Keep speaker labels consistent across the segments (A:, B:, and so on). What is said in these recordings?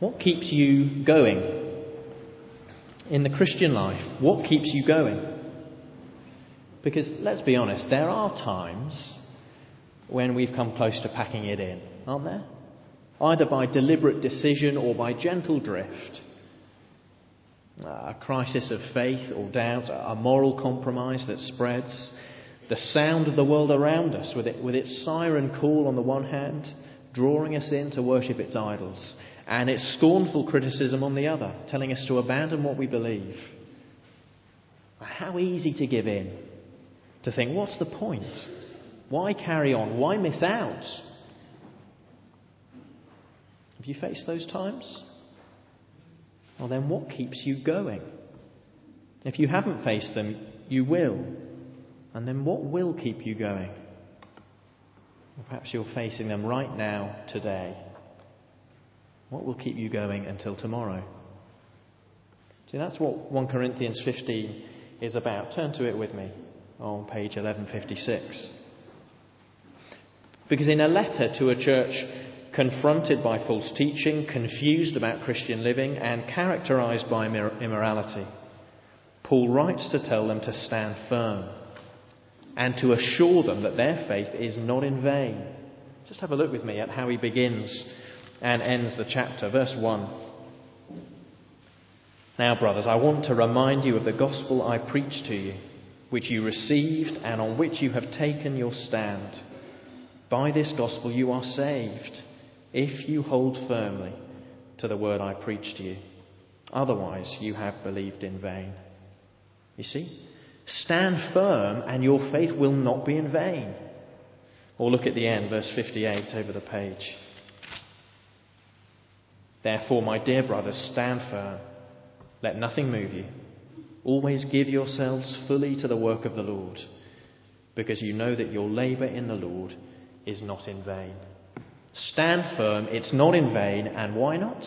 A: What keeps you going? In the Christian life, what keeps you going? Because let's be honest, there are times when we've come close to packing it in, aren't there? Either by deliberate decision or by gentle drift. A crisis of faith or doubt, a moral compromise that spreads, the sound of the world around us with, it, with its siren call on the one hand, drawing us in to worship its idols, and its scornful criticism on the other, telling us to abandon what we believe. How easy to give in, to think, what's the point? Why carry on? Why miss out? Have you faced those times? Well, then what keeps you going? If you haven't faced them, you will. And then what will keep you going? Perhaps you're facing them right now, today. What will keep you going until tomorrow? See, that's what 1 Corinthians 15 is about. Turn to it with me on page 1156. Because in a letter to a church confronted by false teaching, confused about Christian living, and characterized by immorality, Paul writes to tell them to stand firm and to assure them that their faith is not in vain. Just have a look with me at how he begins and ends the chapter. Verse 1. Now, brothers, I want to remind you of the gospel I preached to you, which you received and on which you have taken your stand. By this gospel you are saved, if you hold firmly to the word I preached to you. Otherwise, you have believed in vain. You see? Stand firm, and your faith will not be in vain. Or look at the end, verse 58 over the page. Therefore, my dear brothers, stand firm. Let nothing move you. Always give yourselves fully to the work of the Lord, because you know that your labour in the Lord is not in vain. Stand firm, it's not in vain, and why not?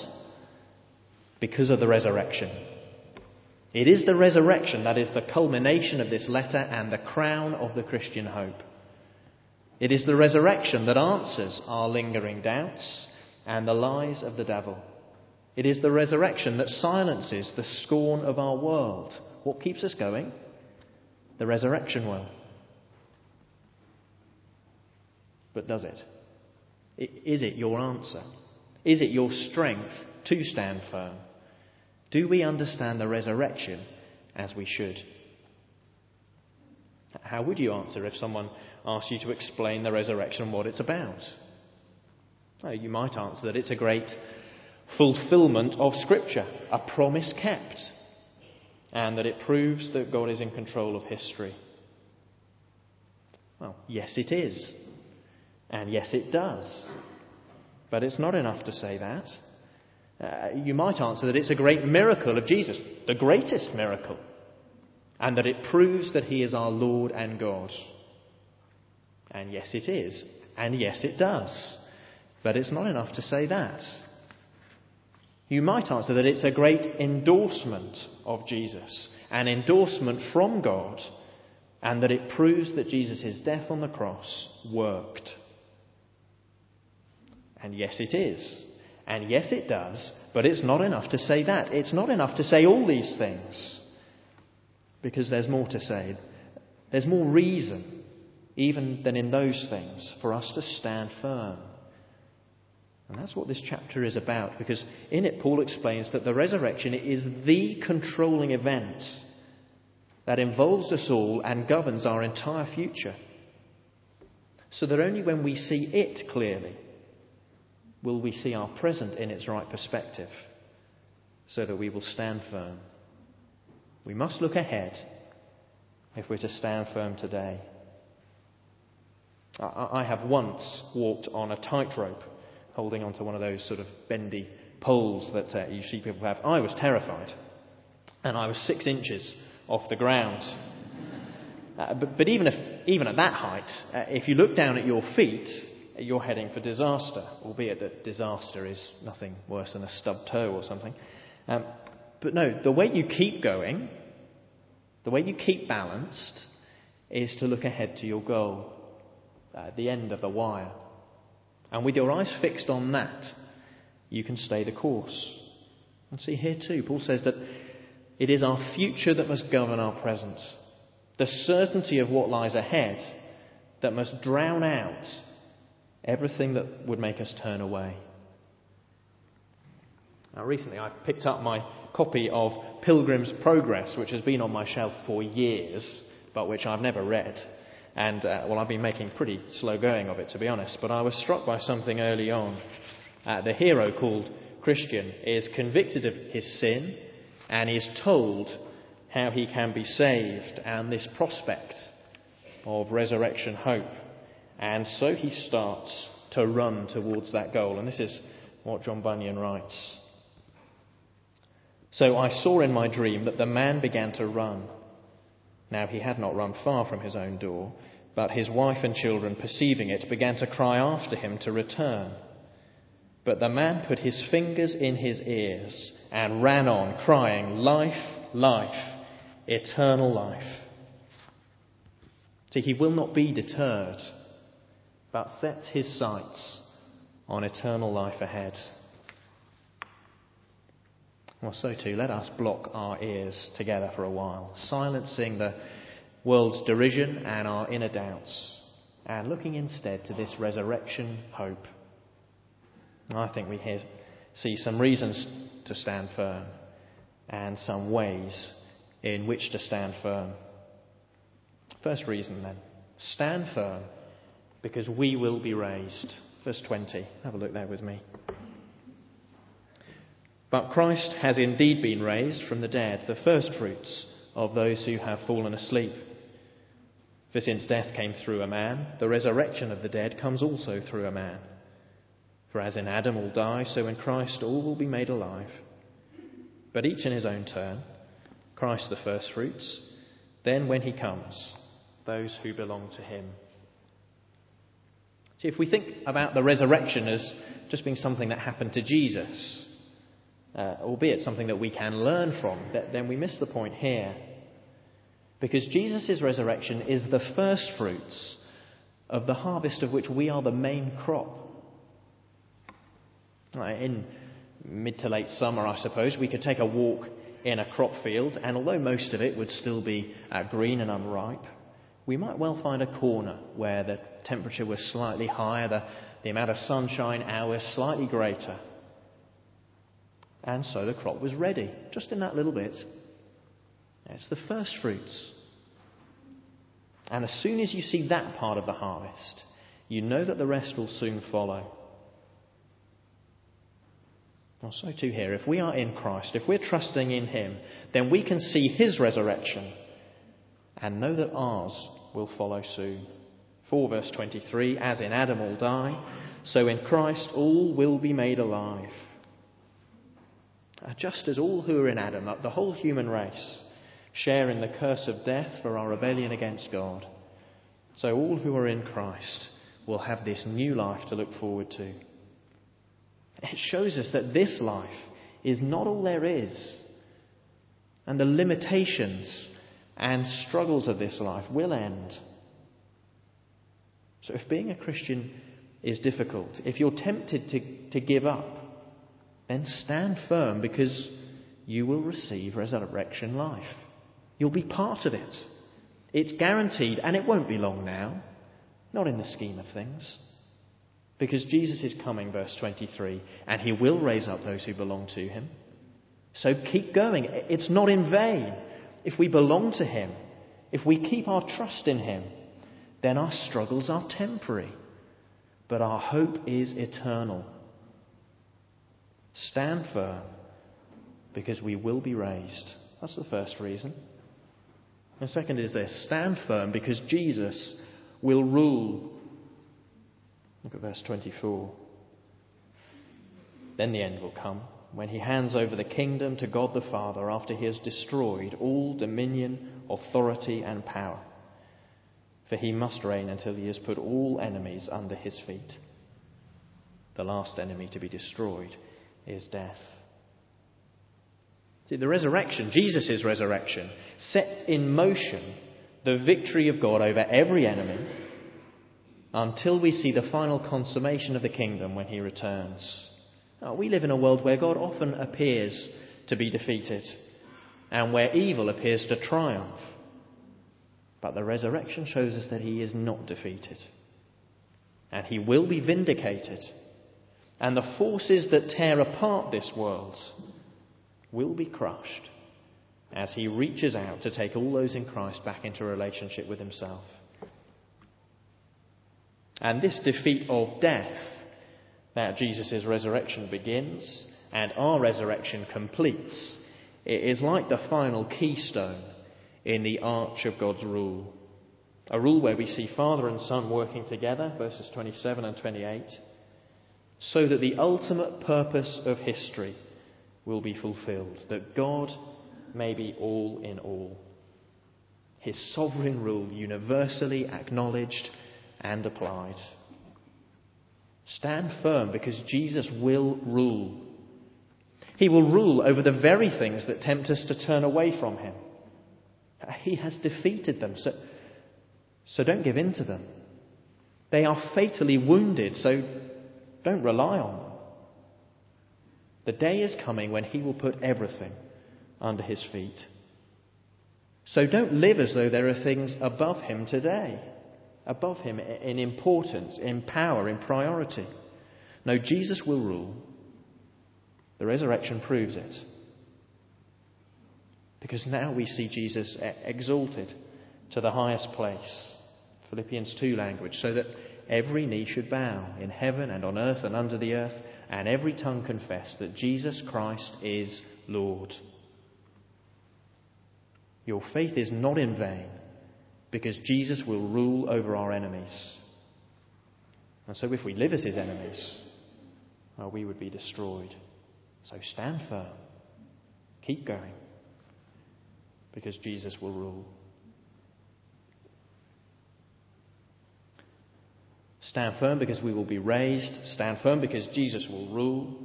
A: Because of the resurrection. It is the resurrection that is the culmination of this letter and the crown of the Christian hope. It is the resurrection that answers our lingering doubts and the lies of the devil. It is the resurrection that silences the scorn of our world. What keeps us going? The resurrection will. But does it? Is it your answer? Is it your strength to stand firm? Do we understand the resurrection as we should? How would you answer if someone asked you to explain the resurrection and what it's about? Well, you might answer that it's a great fulfillment of Scripture, a promise kept, and that it proves that God is in control of history. Well, yes, it is. And yes, it does. But it's not enough to say that. Uh, you might answer that it's a great miracle of Jesus, the greatest miracle, and that it proves that he is our Lord and God. And yes, it is. And yes, it does. But it's not enough to say that. You might answer that it's a great endorsement of Jesus, an endorsement from God, and that it proves that Jesus' death on the cross worked. And yes, it is. And yes, it does, but it's not enough to say that. It's not enough to say all these things. Because there's more to say. There's more reason, even than in those things, for us to stand firm. And that's what this chapter is about, because in it, Paul explains that the resurrection is the controlling event that involves us all and governs our entire future. So that only when we see it clearly will we see our present in its right perspective so that we will stand firm. We must look ahead if we're to stand firm today. I have once walked on a tightrope holding onto one of those sort of bendy poles that uh, you see people have. I was terrified. And I was six inches off the ground. Uh, but, but even, if, even at that height, uh, if you look down at your feet, you're heading for disaster, albeit that disaster is nothing worse than a stubbed toe or something. Um, but no, the way you keep going, the way you keep balanced, is to look ahead to your goal, uh, the end of the wire. And with your eyes fixed on that, you can stay the course. And see, here too, Paul says that it is our future that must govern our present. The certainty of what lies ahead that must drown out everything that would make us turn away. Now, recently I picked up my copy of Pilgrim's Progress, which has been on my shelf for years, but which I've never read. And, uh, well, I've been making pretty slow going of it, to be honest. But I was struck by something early on. Uh, the hero called Christian is convicted of his sin and is told how he can be saved and this prospect of resurrection hope. And so he starts to run towards that goal. And this is what John Bunyan writes. So I saw in my dream that the man began to run. Now he had not run far from his own door, but his wife and children, perceiving it, began to cry after him to return. But the man put his fingers in his ears and ran on, crying, Life, life, eternal life. See, he will not be deterred, but sets his sights on eternal life ahead. Well, so too, let us block our ears together for a while, silencing the world's derision and our inner doubts, and looking instead to this resurrection hope. I think we see some reasons to stand firm and some ways in which to stand firm. First reason then stand firm because we will be raised. Verse 20. Have a look there with me. But Christ has indeed been raised from the dead, the firstfruits of those who have fallen asleep. For since death came through a man, the resurrection of the dead comes also through a man. For as in Adam all die, so in Christ all will be made alive. But each in his own turn Christ the firstfruits, then when he comes, those who belong to him. See, if we think about the resurrection as just being something that happened to Jesus, uh, albeit something that we can learn from, then we miss the point here. Because Jesus' resurrection is the first fruits of the harvest of which we are the main crop. In mid to late summer, I suppose, we could take a walk in a crop field, and although most of it would still be uh, green and unripe, we might well find a corner where the temperature was slightly higher, the, the amount of sunshine hours slightly greater. And so the crop was ready, just in that little bit. It's the first fruits. And as soon as you see that part of the harvest, you know that the rest will soon follow. Well, so too here. If we are in Christ, if we're trusting in Him, then we can see His resurrection and know that ours will follow soon. 4 verse 23 As in Adam all die, so in Christ all will be made alive. Just as all who are in Adam, the whole human race, share in the curse of death for our rebellion against God, so all who are in Christ will have this new life to look forward to. It shows us that this life is not all there is, and the limitations and struggles of this life will end. So, if being a Christian is difficult, if you're tempted to, to give up, then stand firm because you will receive resurrection life. You'll be part of it. It's guaranteed, and it won't be long now, not in the scheme of things. Because Jesus is coming, verse 23, and he will raise up those who belong to him. So keep going. It's not in vain. If we belong to him, if we keep our trust in him, then our struggles are temporary. But our hope is eternal. Stand firm because we will be raised. That's the first reason. The second is this stand firm because Jesus will rule. Look at verse 24. Then the end will come when he hands over the kingdom to God the Father after he has destroyed all dominion, authority, and power. For he must reign until he has put all enemies under his feet. The last enemy to be destroyed is death. See, the resurrection, Jesus' resurrection, sets in motion the victory of God over every enemy until we see the final consummation of the kingdom when he returns. Oh, we live in a world where God often appears to be defeated and where evil appears to triumph. But the resurrection shows us that he is not defeated. And he will be vindicated. And the forces that tear apart this world will be crushed as he reaches out to take all those in Christ back into relationship with himself. And this defeat of death that Jesus' resurrection begins and our resurrection completes, it is like the final keystone in the arch of God's rule. A rule where we see Father and Son working together, verses 27 and 28, so that the ultimate purpose of history will be fulfilled, that God may be all in all. His sovereign rule universally acknowledged and applied. Stand firm because Jesus will rule. He will rule over the very things that tempt us to turn away from Him. He has defeated them, so, so don't give in to them. They are fatally wounded, so don't rely on them. The day is coming when He will put everything under His feet. So don't live as though there are things above Him today, above Him in importance, in power, in priority. No, Jesus will rule. The resurrection proves it. Because now we see Jesus exalted to the highest place. Philippians 2 language, so that every knee should bow in heaven and on earth and under the earth, and every tongue confess that Jesus Christ is Lord. Your faith is not in vain because Jesus will rule over our enemies. And so, if we live as his enemies, well, we would be destroyed. So, stand firm. Keep going because Jesus will rule. Stand firm because we will be raised. Stand firm because Jesus will rule.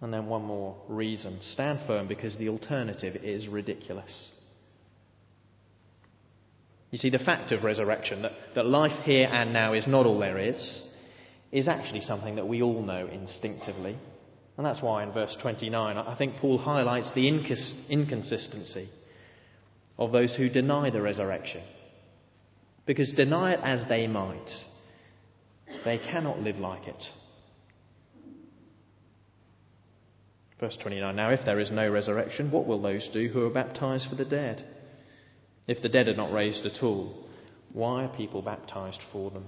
A: And then one more reason stand firm because the alternative is ridiculous. You see, the fact of resurrection, that, that life here and now is not all there is, is actually something that we all know instinctively. And that's why in verse 29, I think Paul highlights the inconsistency of those who deny the resurrection. Because deny it as they might, they cannot live like it. Verse 29 Now, if there is no resurrection, what will those do who are baptized for the dead? If the dead are not raised at all, why are people baptized for them?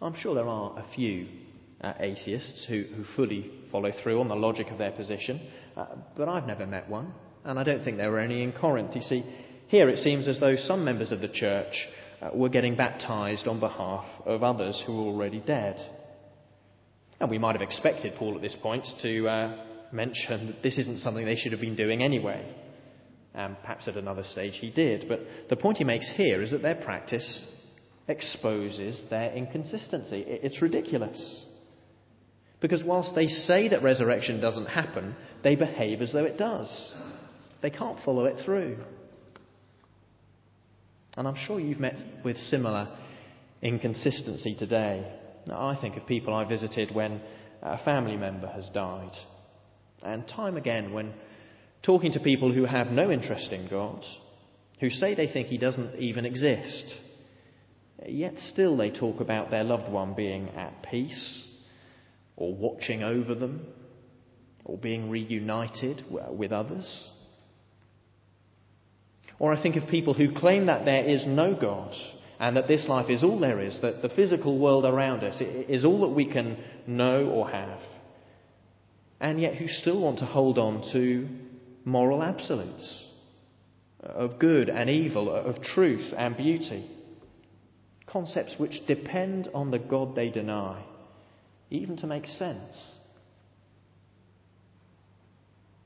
A: I'm sure there are a few uh, atheists who, who fully follow through on the logic of their position, uh, but I've never met one, and I don't think there were any in Corinth. You see, here it seems as though some members of the church uh, were getting baptized on behalf of others who were already dead. And we might have expected Paul at this point to uh, mention that this isn't something they should have been doing anyway. And perhaps at another stage he did. But the point he makes here is that their practice exposes their inconsistency. It's ridiculous. Because whilst they say that resurrection doesn't happen, they behave as though it does. They can't follow it through. And I'm sure you've met with similar inconsistency today. Now, I think of people I visited when a family member has died. And time again, when talking to people who have no interest in God, who say they think He doesn't even exist, Yet still they talk about their loved one being at peace, or watching over them, or being reunited with others. Or I think of people who claim that there is no God and that this life is all there is, that the physical world around us is all that we can know or have, and yet who still want to hold on to moral absolutes of good and evil, of truth and beauty. Concepts which depend on the God they deny, even to make sense.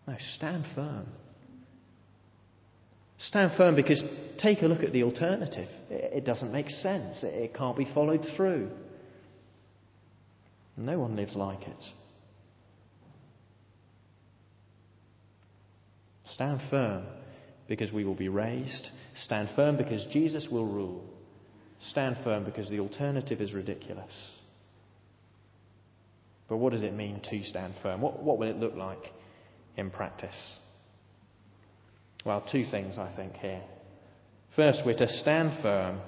A: No, stand firm. Stand firm because take a look at the alternative. It doesn't make sense. It can't be followed through. No one lives like it. Stand firm because we will be raised. Stand firm because Jesus will rule. Stand firm because the alternative is ridiculous. But what does it mean to stand firm? What, what will it look like in practice? Well, two things I think here. First, we're to stand firm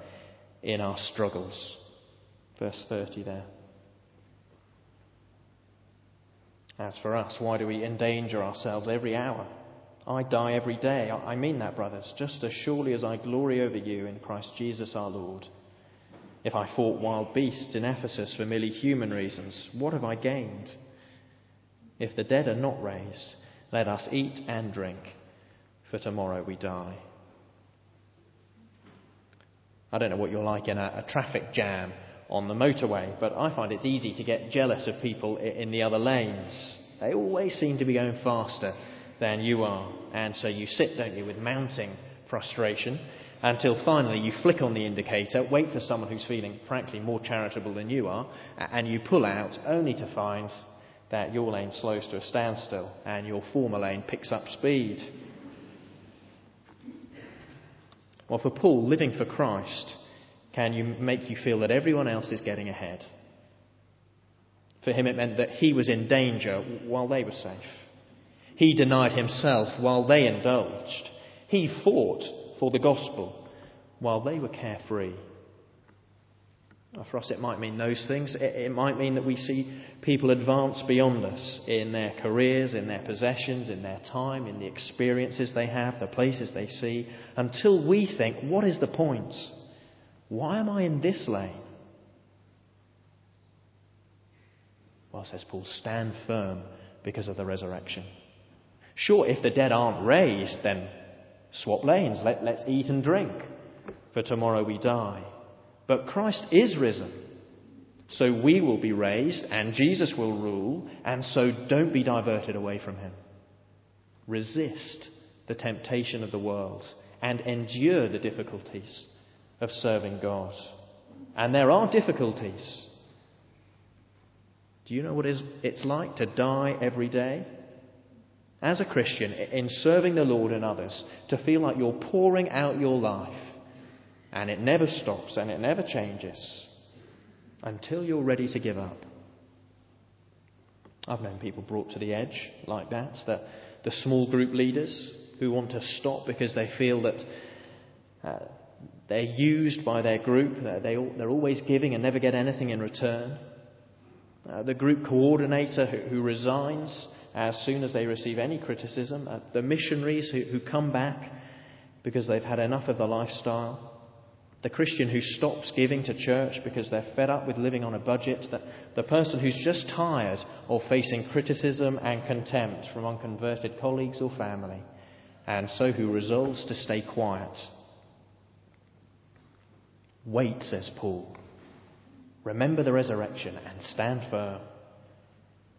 A: in our struggles. Verse 30 there. As for us, why do we endanger ourselves every hour? I die every day. I mean that, brothers, just as surely as I glory over you in Christ Jesus our Lord. If I fought wild beasts in Ephesus for merely human reasons, what have I gained? If the dead are not raised, let us eat and drink, for tomorrow we die. I don't know what you're like in a, a traffic jam on the motorway, but I find it's easy to get jealous of people in the other lanes. They always seem to be going faster than you are. And so you sit, don't you, with mounting frustration until finally you flick on the indicator, wait for someone who's feeling, frankly, more charitable than you are, and you pull out only to find that your lane slows to a standstill and your former lane picks up speed. Well, for Paul, living for Christ can you make you feel that everyone else is getting ahead. For him, it meant that he was in danger while they were safe. He denied himself while they indulged. He fought for the gospel while they were carefree. For us, it might mean those things. It might mean that we see people advance beyond us in their careers, in their possessions, in their time, in the experiences they have, the places they see, until we think, what is the point? Why am I in this lane? Well, says Paul, stand firm because of the resurrection. Sure, if the dead aren't raised, then swap lanes. Let, let's eat and drink, for tomorrow we die. But Christ is risen. So we will be raised, and Jesus will rule, and so don't be diverted away from him. Resist the temptation of the world and endure the difficulties of serving God. And there are difficulties. Do you know what it's like to die every day? as a Christian, in serving the Lord and others, to feel like you're pouring out your life and it never stops and it never changes until you're ready to give up. I've known people brought to the edge like that, that the small group leaders who want to stop because they feel that uh, they're used by their group, they, they're always giving and never get anything in return. Uh, the group coordinator who, who resigns as soon as they receive any criticism, uh, the missionaries who, who come back because they've had enough of the lifestyle, the Christian who stops giving to church because they're fed up with living on a budget, the, the person who's just tired of facing criticism and contempt from unconverted colleagues or family, and so who resolves to stay quiet. Wait, says Paul. Remember the resurrection and stand firm.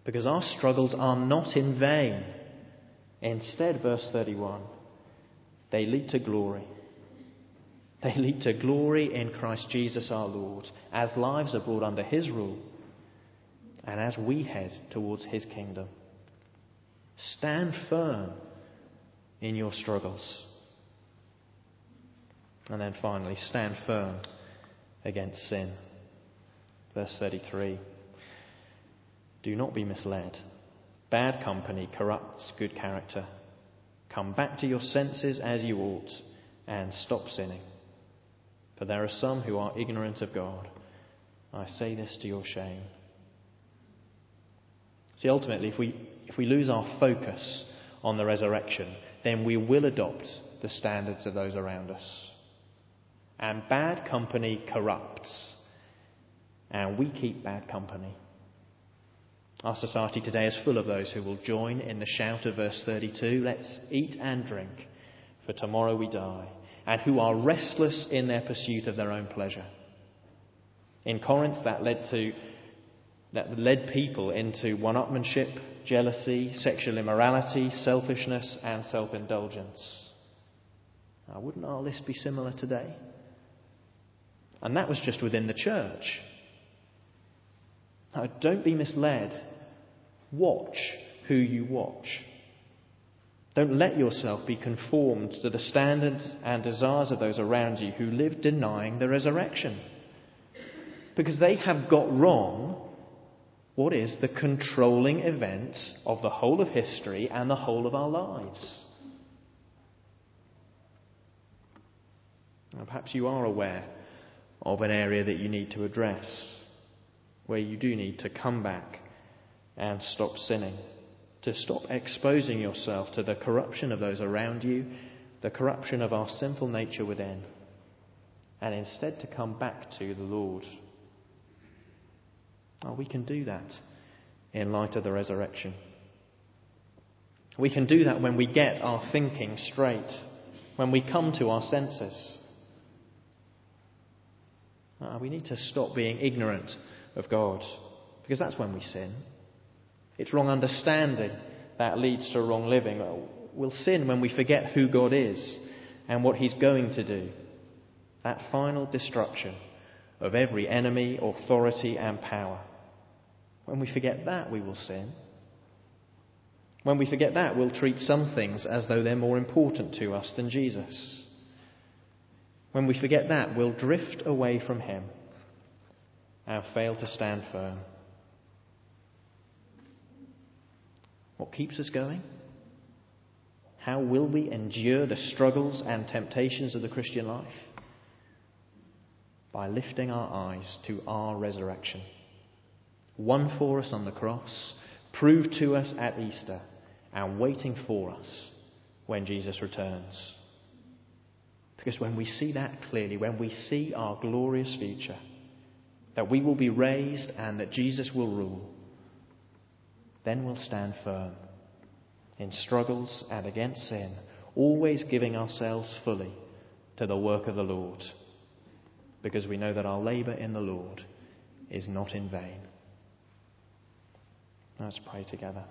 A: Because our struggles are not in vain. Instead, verse 31, they lead to glory. They lead to glory in Christ Jesus our Lord as lives are brought under His rule and as we head towards His kingdom. Stand firm in your struggles. And then finally, stand firm against sin. Verse 33. Do not be misled. Bad company corrupts good character. Come back to your senses as you ought and stop sinning. For there are some who are ignorant of God. I say this to your shame. See, ultimately, if we, if we lose our focus on the resurrection, then we will adopt the standards of those around us. And bad company corrupts. And we keep bad company. Our society today is full of those who will join in the shout of verse 32 let's eat and drink, for tomorrow we die, and who are restless in their pursuit of their own pleasure. In Corinth, that led to that led people into one-upmanship, jealousy, sexual immorality, selfishness, and self-indulgence. Now, wouldn't our list be similar today? And that was just within the church. Now, don't be misled Watch who you watch. Don't let yourself be conformed to the standards and desires of those around you who live denying the resurrection. Because they have got wrong what is the controlling event of the whole of history and the whole of our lives. Now, perhaps you are aware of an area that you need to address, where you do need to come back and stop sinning to stop exposing yourself to the corruption of those around you, the corruption of our sinful nature within, and instead to come back to the Lord. Oh, we can do that in light of the resurrection. We can do that when we get our thinking straight, when we come to our senses. Uh, we need to stop being ignorant of God, because that's when we sin. It's wrong understanding that leads to wrong living. We'll sin when we forget who God is and what He's going to do. That final destruction of every enemy, authority, and power. When we forget that, we will sin. When we forget that, we'll treat some things as though they're more important to us than Jesus. When we forget that, we'll drift away from Him and fail to stand firm. What keeps us going? How will we endure the struggles and temptations of the Christian life? By lifting our eyes to our resurrection. Won for us on the cross, proved to us at Easter, and waiting for us when Jesus returns. Because when we see that clearly, when we see our glorious future, that we will be raised and that Jesus will rule, then we'll stand firm in struggles and against sin, always giving ourselves fully to the work of the Lord, because we know that our labour in the Lord is not in vain. Let's pray together.